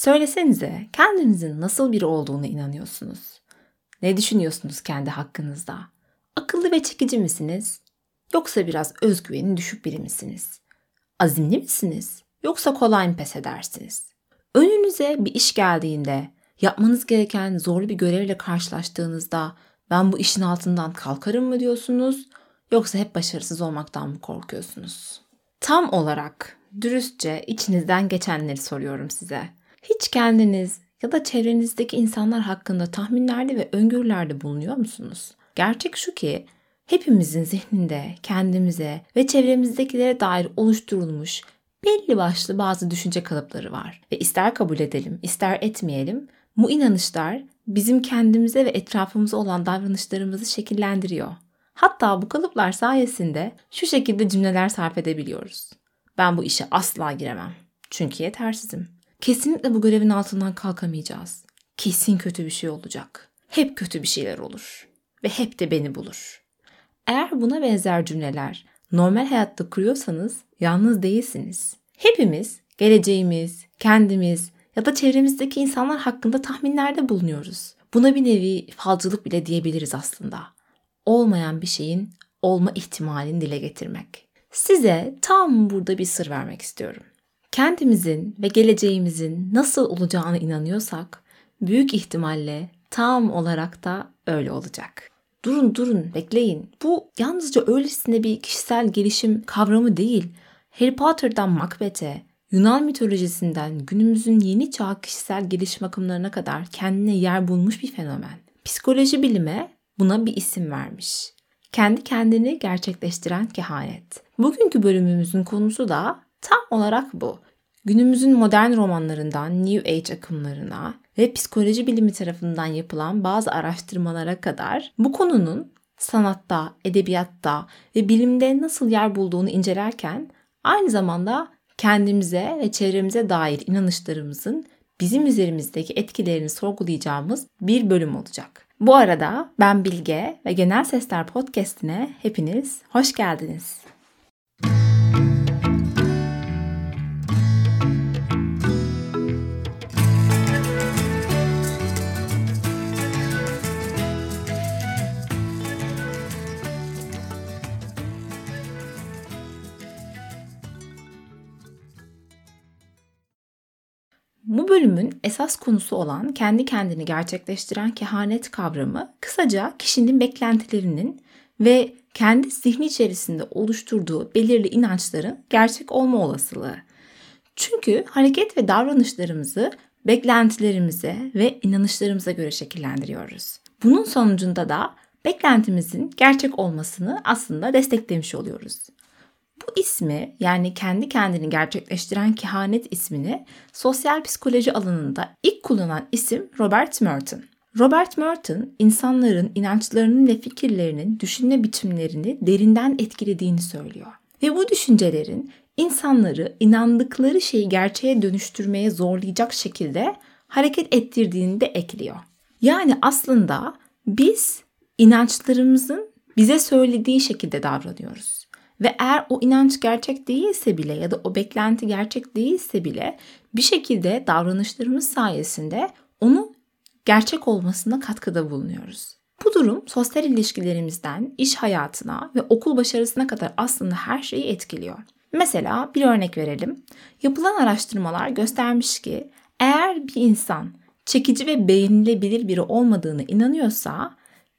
Söylesenize kendinizin nasıl biri olduğunu inanıyorsunuz? Ne düşünüyorsunuz kendi hakkınızda? Akıllı ve çekici misiniz? Yoksa biraz özgüveni düşük biri misiniz? Azimli misiniz? Yoksa kolay mı pes edersiniz? Önünüze bir iş geldiğinde, yapmanız gereken zorlu bir görevle karşılaştığınızda ben bu işin altından kalkarım mı diyorsunuz? Yoksa hep başarısız olmaktan mı korkuyorsunuz? Tam olarak dürüstçe içinizden geçenleri soruyorum size. Hiç kendiniz ya da çevrenizdeki insanlar hakkında tahminlerde ve öngörülerde bulunuyor musunuz? Gerçek şu ki hepimizin zihninde kendimize ve çevremizdekilere dair oluşturulmuş belli başlı bazı düşünce kalıpları var. Ve ister kabul edelim, ister etmeyelim bu inanışlar bizim kendimize ve etrafımıza olan davranışlarımızı şekillendiriyor. Hatta bu kalıplar sayesinde şu şekilde cümleler sarf edebiliyoruz. Ben bu işe asla giremem. Çünkü yetersizim. Kesinlikle bu görevin altından kalkamayacağız. Kesin kötü bir şey olacak. Hep kötü bir şeyler olur. Ve hep de beni bulur. Eğer buna benzer cümleler normal hayatta kuruyorsanız yalnız değilsiniz. Hepimiz geleceğimiz, kendimiz ya da çevremizdeki insanlar hakkında tahminlerde bulunuyoruz. Buna bir nevi falcılık bile diyebiliriz aslında. Olmayan bir şeyin olma ihtimalini dile getirmek. Size tam burada bir sır vermek istiyorum. Kendimizin ve geleceğimizin nasıl olacağını inanıyorsak büyük ihtimalle tam olarak da öyle olacak. Durun durun bekleyin. Bu yalnızca öylesine bir kişisel gelişim kavramı değil. Harry Potter'dan Macbeth'e, Yunan mitolojisinden günümüzün yeni çağ kişisel gelişim akımlarına kadar kendine yer bulmuş bir fenomen. Psikoloji bilime buna bir isim vermiş. Kendi kendini gerçekleştiren kehanet. Bugünkü bölümümüzün konusu da tam olarak bu. Günümüzün modern romanlarından New Age akımlarına ve psikoloji bilimi tarafından yapılan bazı araştırmalara kadar bu konunun sanatta, edebiyatta ve bilimde nasıl yer bulduğunu incelerken aynı zamanda kendimize ve çevremize dair inanışlarımızın bizim üzerimizdeki etkilerini sorgulayacağımız bir bölüm olacak. Bu arada ben Bilge ve Genel Sesler Podcast'ine hepiniz hoş geldiniz. Bu bölümün esas konusu olan kendi kendini gerçekleştiren kehanet kavramı kısaca kişinin beklentilerinin ve kendi zihni içerisinde oluşturduğu belirli inançların gerçek olma olasılığı. Çünkü hareket ve davranışlarımızı beklentilerimize ve inanışlarımıza göre şekillendiriyoruz. Bunun sonucunda da beklentimizin gerçek olmasını aslında desteklemiş oluyoruz. Bu ismi yani kendi kendini gerçekleştiren kehanet ismini sosyal psikoloji alanında ilk kullanan isim Robert Merton. Robert Merton, insanların inançlarının ve fikirlerinin düşünme biçimlerini derinden etkilediğini söylüyor. Ve bu düşüncelerin insanları inandıkları şeyi gerçeğe dönüştürmeye zorlayacak şekilde hareket ettirdiğini de ekliyor. Yani aslında biz inançlarımızın bize söylediği şekilde davranıyoruz. Ve eğer o inanç gerçek değilse bile ya da o beklenti gerçek değilse bile bir şekilde davranışlarımız sayesinde onu gerçek olmasına katkıda bulunuyoruz. Bu durum sosyal ilişkilerimizden iş hayatına ve okul başarısına kadar aslında her şeyi etkiliyor. Mesela bir örnek verelim. Yapılan araştırmalar göstermiş ki eğer bir insan çekici ve beğenilebilir biri olmadığını inanıyorsa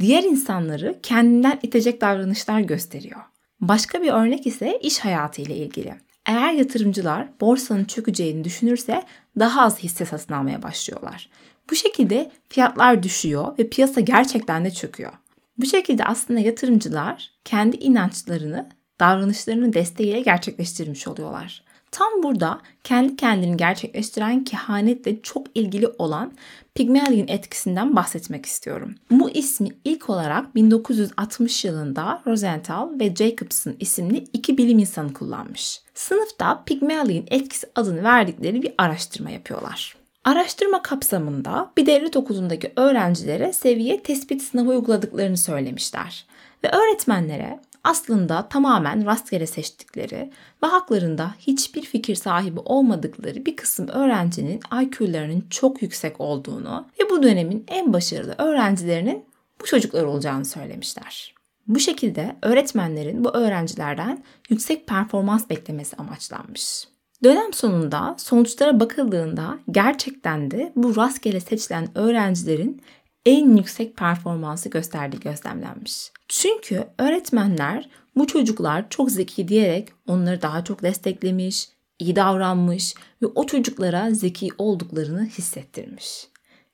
diğer insanları kendinden itecek davranışlar gösteriyor. Başka bir örnek ise iş hayatı ile ilgili. Eğer yatırımcılar borsanın çökeceğini düşünürse daha az hisse satın almaya başlıyorlar. Bu şekilde fiyatlar düşüyor ve piyasa gerçekten de çöküyor. Bu şekilde aslında yatırımcılar kendi inançlarını davranışlarının desteğiyle gerçekleştirmiş oluyorlar. Tam burada kendi kendini gerçekleştiren kehanetle çok ilgili olan Pygmalion etkisinden bahsetmek istiyorum. Bu ismi ilk olarak 1960 yılında Rosenthal ve Jacobson isimli iki bilim insanı kullanmış. Sınıfta Pygmalion etkisi adını verdikleri bir araştırma yapıyorlar. Araştırma kapsamında bir devlet okulundaki öğrencilere seviye tespit sınavı uyguladıklarını söylemişler. Ve öğretmenlere aslında tamamen rastgele seçtikleri ve haklarında hiçbir fikir sahibi olmadıkları bir kısım öğrencinin IQ'larının çok yüksek olduğunu ve bu dönemin en başarılı öğrencilerinin bu çocuklar olacağını söylemişler. Bu şekilde öğretmenlerin bu öğrencilerden yüksek performans beklemesi amaçlanmış. Dönem sonunda sonuçlara bakıldığında gerçekten de bu rastgele seçilen öğrencilerin en yüksek performansı gösterdiği gözlemlenmiş. Çünkü öğretmenler bu çocuklar çok zeki diyerek onları daha çok desteklemiş, iyi davranmış ve o çocuklara zeki olduklarını hissettirmiş.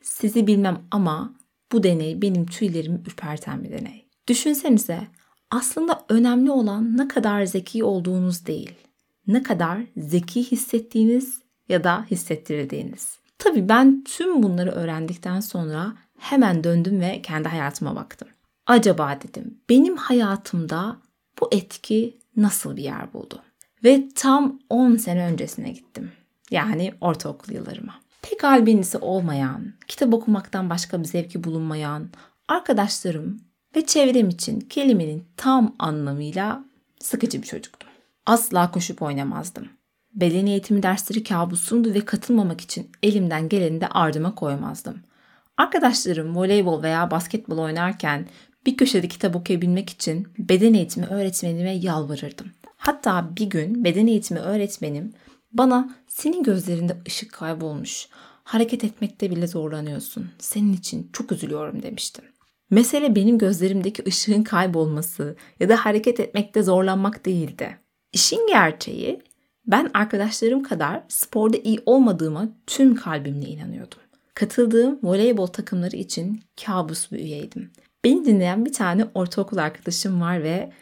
Sizi bilmem ama bu deney benim tüylerimi ürperten bir deney. Düşünsenize aslında önemli olan ne kadar zeki olduğunuz değil, ne kadar zeki hissettiğiniz ya da hissettirdiğiniz. Tabii ben tüm bunları öğrendikten sonra hemen döndüm ve kendi hayatıma baktım. Acaba dedim benim hayatımda bu etki nasıl bir yer buldu? Ve tam 10 sene öncesine gittim. Yani ortaokul yıllarıma. Pek albinisi olmayan, kitap okumaktan başka bir zevki bulunmayan arkadaşlarım ve çevrem için kelimenin tam anlamıyla sıkıcı bir çocuktum. Asla koşup oynamazdım. Beden eğitimi dersleri kabusumdu ve katılmamak için elimden geleni de ardıma koymazdım. Arkadaşlarım voleybol veya basketbol oynarken bir köşede kitap okuyabilmek için beden eğitimi öğretmenime yalvarırdım. Hatta bir gün beden eğitimi öğretmenim bana senin gözlerinde ışık kaybolmuş. Hareket etmekte bile zorlanıyorsun. Senin için çok üzülüyorum demiştim. Mesele benim gözlerimdeki ışığın kaybolması ya da hareket etmekte zorlanmak değildi. İşin gerçeği ben arkadaşlarım kadar sporda iyi olmadığıma tüm kalbimle inanıyordum. Katıldığım voleybol takımları için kabus bir üyeydim. Beni dinleyen bir tane ortaokul arkadaşım var ve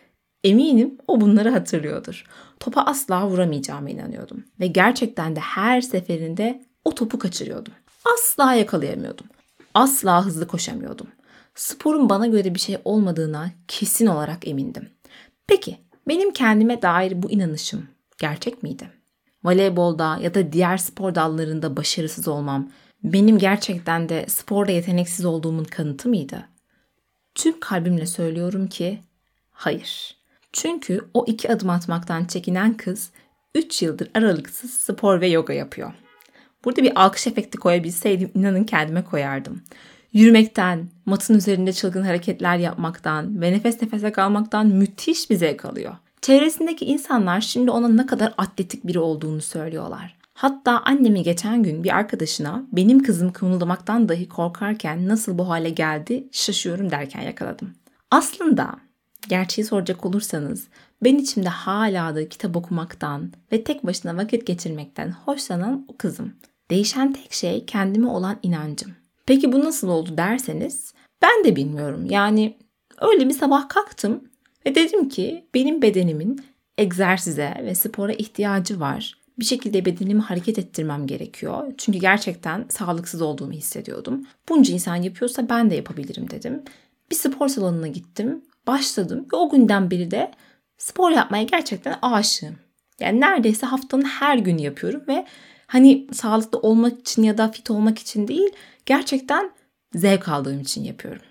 eminim o bunları hatırlıyordur. Topa asla vuramayacağıma inanıyordum ve gerçekten de her seferinde o topu kaçırıyordum. Asla yakalayamıyordum. Asla hızlı koşamıyordum. Sporun bana göre bir şey olmadığına kesin olarak emindim. Peki benim kendime dair bu inanışım gerçek miydi? Voleybolda ya da diğer spor dallarında başarısız olmam benim gerçekten de sporda yeteneksiz olduğumun kanıtı mıydı? Tüm kalbimle söylüyorum ki hayır. Çünkü o iki adım atmaktan çekinen kız 3 yıldır aralıksız spor ve yoga yapıyor. Burada bir alkış efekti koyabilseydim inanın kendime koyardım. Yürümekten, matın üzerinde çılgın hareketler yapmaktan ve nefes nefese kalmaktan müthiş bir zevk alıyor. Çevresindeki insanlar şimdi ona ne kadar atletik biri olduğunu söylüyorlar. Hatta annemi geçen gün bir arkadaşına benim kızım kımıldamaktan dahi korkarken nasıl bu hale geldi şaşıyorum derken yakaladım. Aslında gerçeği soracak olursanız ben içimde hala da kitap okumaktan ve tek başına vakit geçirmekten hoşlanan o kızım. Değişen tek şey kendime olan inancım. Peki bu nasıl oldu derseniz ben de bilmiyorum. Yani öyle bir sabah kalktım ve dedim ki benim bedenimin egzersize ve spora ihtiyacı var bir şekilde bedenimi hareket ettirmem gerekiyor. Çünkü gerçekten sağlıksız olduğumu hissediyordum. Bunca insan yapıyorsa ben de yapabilirim dedim. Bir spor salonuna gittim, başladım ve o günden beri de spor yapmaya gerçekten aşığım. Yani neredeyse haftanın her günü yapıyorum ve hani sağlıklı olmak için ya da fit olmak için değil, gerçekten zevk aldığım için yapıyorum.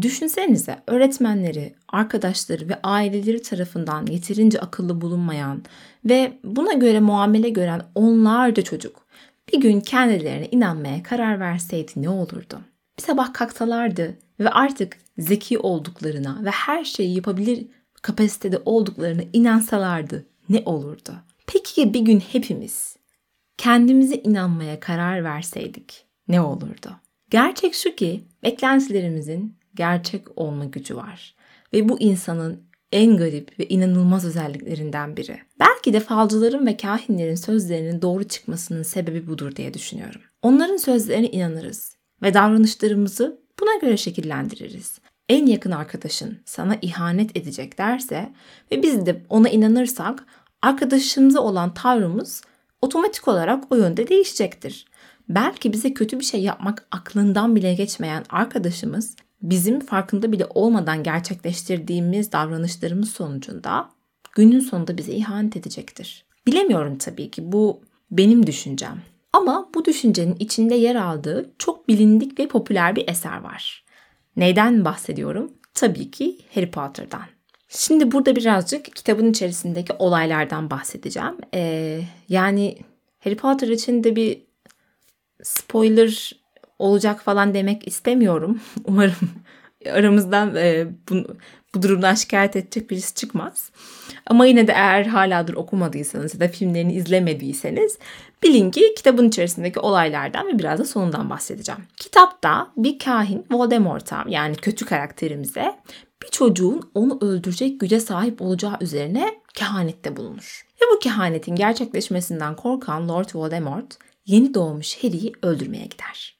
Düşünsenize öğretmenleri, arkadaşları ve aileleri tarafından yeterince akıllı bulunmayan ve buna göre muamele gören onlarca çocuk bir gün kendilerine inanmaya karar verseydi ne olurdu? Bir sabah kalksalardı ve artık zeki olduklarına ve her şeyi yapabilir kapasitede olduklarına inansalardı ne olurdu? Peki bir gün hepimiz kendimize inanmaya karar verseydik ne olurdu? Gerçek şu ki beklentilerimizin gerçek olma gücü var. Ve bu insanın en garip ve inanılmaz özelliklerinden biri. Belki de falcıların ve kahinlerin sözlerinin doğru çıkmasının sebebi budur diye düşünüyorum. Onların sözlerine inanırız ve davranışlarımızı buna göre şekillendiririz. En yakın arkadaşın sana ihanet edecek derse ve biz de ona inanırsak arkadaşımıza olan tavrımız otomatik olarak o yönde değişecektir. Belki bize kötü bir şey yapmak aklından bile geçmeyen arkadaşımız bizim farkında bile olmadan gerçekleştirdiğimiz davranışlarımız sonucunda günün sonunda bize ihanet edecektir. Bilemiyorum tabii ki bu benim düşüncem. Ama bu düşüncenin içinde yer aldığı çok bilindik ve popüler bir eser var. Neyden bahsediyorum? Tabii ki Harry Potter'dan. Şimdi burada birazcık kitabın içerisindeki olaylardan bahsedeceğim. Ee, yani Harry Potter için de bir spoiler olacak falan demek istemiyorum. Umarım aramızdan e, bu, bu durumdan şikayet edecek birisi çıkmaz. Ama yine de eğer haladır okumadıysanız ya da filmlerini izlemediyseniz bilin ki kitabın içerisindeki olaylardan ve biraz da sonundan bahsedeceğim. Kitapta bir kahin Voldemort'a yani kötü karakterimize bir çocuğun onu öldürecek güce sahip olacağı üzerine kehanette bulunur. Ve bu kehanetin gerçekleşmesinden korkan Lord Voldemort yeni doğmuş Harry'i öldürmeye gider.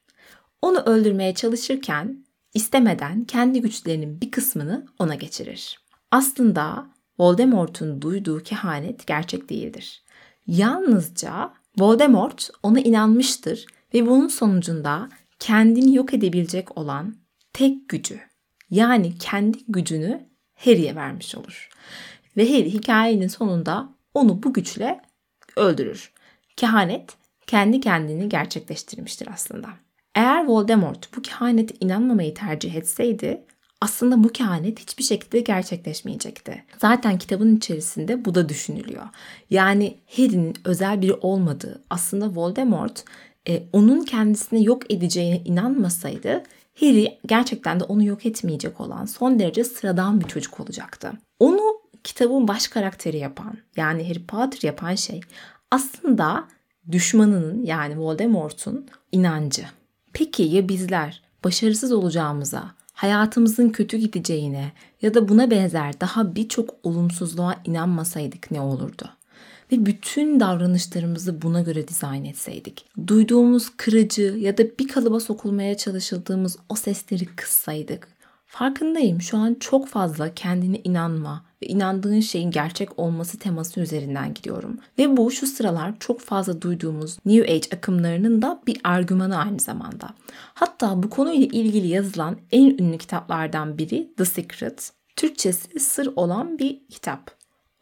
Onu öldürmeye çalışırken istemeden kendi güçlerinin bir kısmını ona geçirir. Aslında Voldemort'un duyduğu kehanet gerçek değildir. Yalnızca Voldemort ona inanmıştır ve bunun sonucunda kendini yok edebilecek olan tek gücü yani kendi gücünü Harry'e vermiş olur. Ve Harry hikayenin sonunda onu bu güçle öldürür. Kehanet kendi kendini gerçekleştirmiştir aslında. Eğer Voldemort bu kehanete inanmamayı tercih etseydi aslında bu kehanet hiçbir şekilde gerçekleşmeyecekti. Zaten kitabın içerisinde bu da düşünülüyor. Yani Harry'nin özel biri olmadığı, aslında Voldemort e, onun kendisini yok edeceğine inanmasaydı Harry gerçekten de onu yok etmeyecek olan son derece sıradan bir çocuk olacaktı. Onu kitabın baş karakteri yapan yani Harry Potter yapan şey aslında düşmanının yani Voldemort'un inancı. Peki ya bizler başarısız olacağımıza, hayatımızın kötü gideceğine ya da buna benzer daha birçok olumsuzluğa inanmasaydık ne olurdu? Ve bütün davranışlarımızı buna göre dizayn etseydik. Duyduğumuz kırıcı ya da bir kalıba sokulmaya çalışıldığımız o sesleri kıssaydık. Farkındayım şu an çok fazla kendine inanma, inandığın şeyin gerçek olması teması üzerinden gidiyorum. Ve bu şu sıralar çok fazla duyduğumuz New Age akımlarının da bir argümanı aynı zamanda. Hatta bu konuyla ilgili yazılan en ünlü kitaplardan biri The Secret. Türkçesi sır olan bir kitap.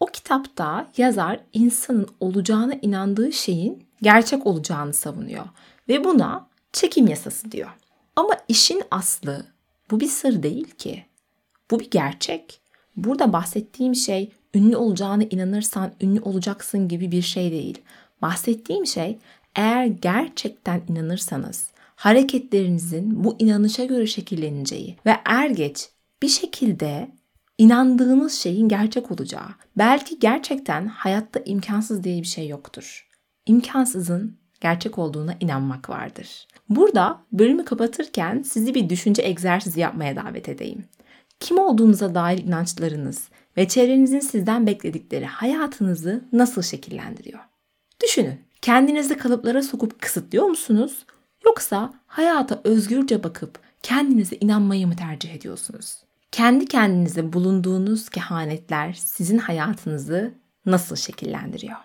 O kitapta yazar insanın olacağına inandığı şeyin gerçek olacağını savunuyor ve buna çekim yasası diyor. Ama işin aslı bu bir sır değil ki. Bu bir gerçek. Burada bahsettiğim şey ünlü olacağına inanırsan ünlü olacaksın gibi bir şey değil. Bahsettiğim şey eğer gerçekten inanırsanız hareketlerinizin bu inanışa göre şekilleneceği ve er geç bir şekilde inandığınız şeyin gerçek olacağı. Belki gerçekten hayatta imkansız diye bir şey yoktur. İmkansızın gerçek olduğuna inanmak vardır. Burada bölümü kapatırken sizi bir düşünce egzersizi yapmaya davet edeyim kim olduğunuza dair inançlarınız ve çevrenizin sizden bekledikleri hayatınızı nasıl şekillendiriyor? Düşünün. Kendinizi kalıplara sokup kısıtlıyor musunuz? Yoksa hayata özgürce bakıp kendinize inanmayı mı tercih ediyorsunuz? Kendi kendinize bulunduğunuz kehanetler sizin hayatınızı nasıl şekillendiriyor?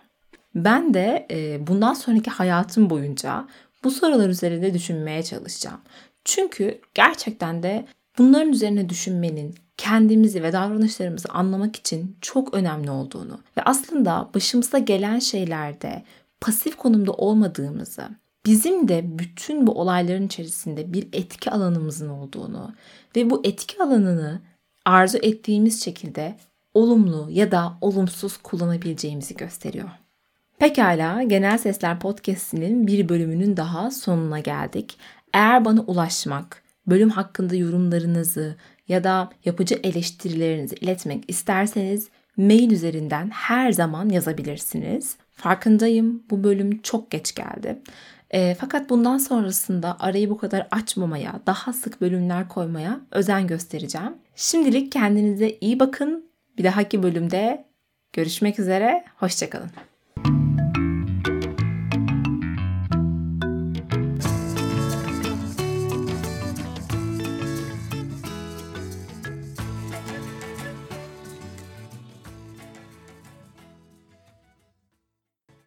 Ben de e, bundan sonraki hayatım boyunca bu sorular üzerinde düşünmeye çalışacağım. Çünkü gerçekten de bunların üzerine düşünmenin kendimizi ve davranışlarımızı anlamak için çok önemli olduğunu ve aslında başımıza gelen şeylerde pasif konumda olmadığımızı, bizim de bütün bu olayların içerisinde bir etki alanımızın olduğunu ve bu etki alanını arzu ettiğimiz şekilde olumlu ya da olumsuz kullanabileceğimizi gösteriyor. Pekala, Genel Sesler Podcast'inin bir bölümünün daha sonuna geldik. Eğer bana ulaşmak, bölüm hakkında yorumlarınızı ya da yapıcı eleştirilerinizi iletmek isterseniz mail üzerinden her zaman yazabilirsiniz. Farkındayım bu bölüm çok geç geldi. E, fakat bundan sonrasında arayı bu kadar açmamaya, daha sık bölümler koymaya özen göstereceğim. Şimdilik kendinize iyi bakın. Bir dahaki bölümde görüşmek üzere. Hoşçakalın.